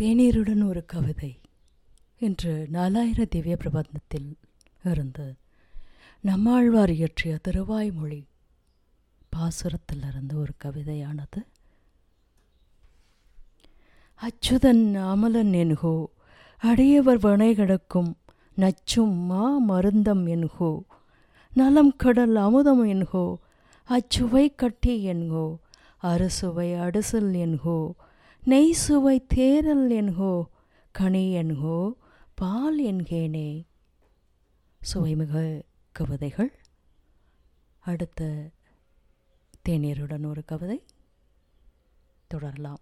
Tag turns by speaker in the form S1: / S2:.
S1: தேநீருடன் ஒரு கவிதை இன்று நாலாயிர திவ்ய பிரபந்தத்தில் இருந்து நம்மாழ்வார் இயற்றிய திருவாய்மொழி பாசுரத்தில் இருந்து ஒரு கவிதையானது. அச்சுதன் அமலன் என்கோ அடியவர் வனை கிடக்கும் நச்சும் மா மருந்தம் என்கோ நலம் கடல் அமுதம் என்கோ அச்சுவை கட்டி என்கோ அறுசுவை அடுசல் என்கோ நெய் சுவை தேரல் என்கோ கனி என்கோ பால் என்கேனே. சுவைமிகு கவிதைகள். அடுத்த தேநீருடன் ஒரு கவிதை. தொடரலாம்.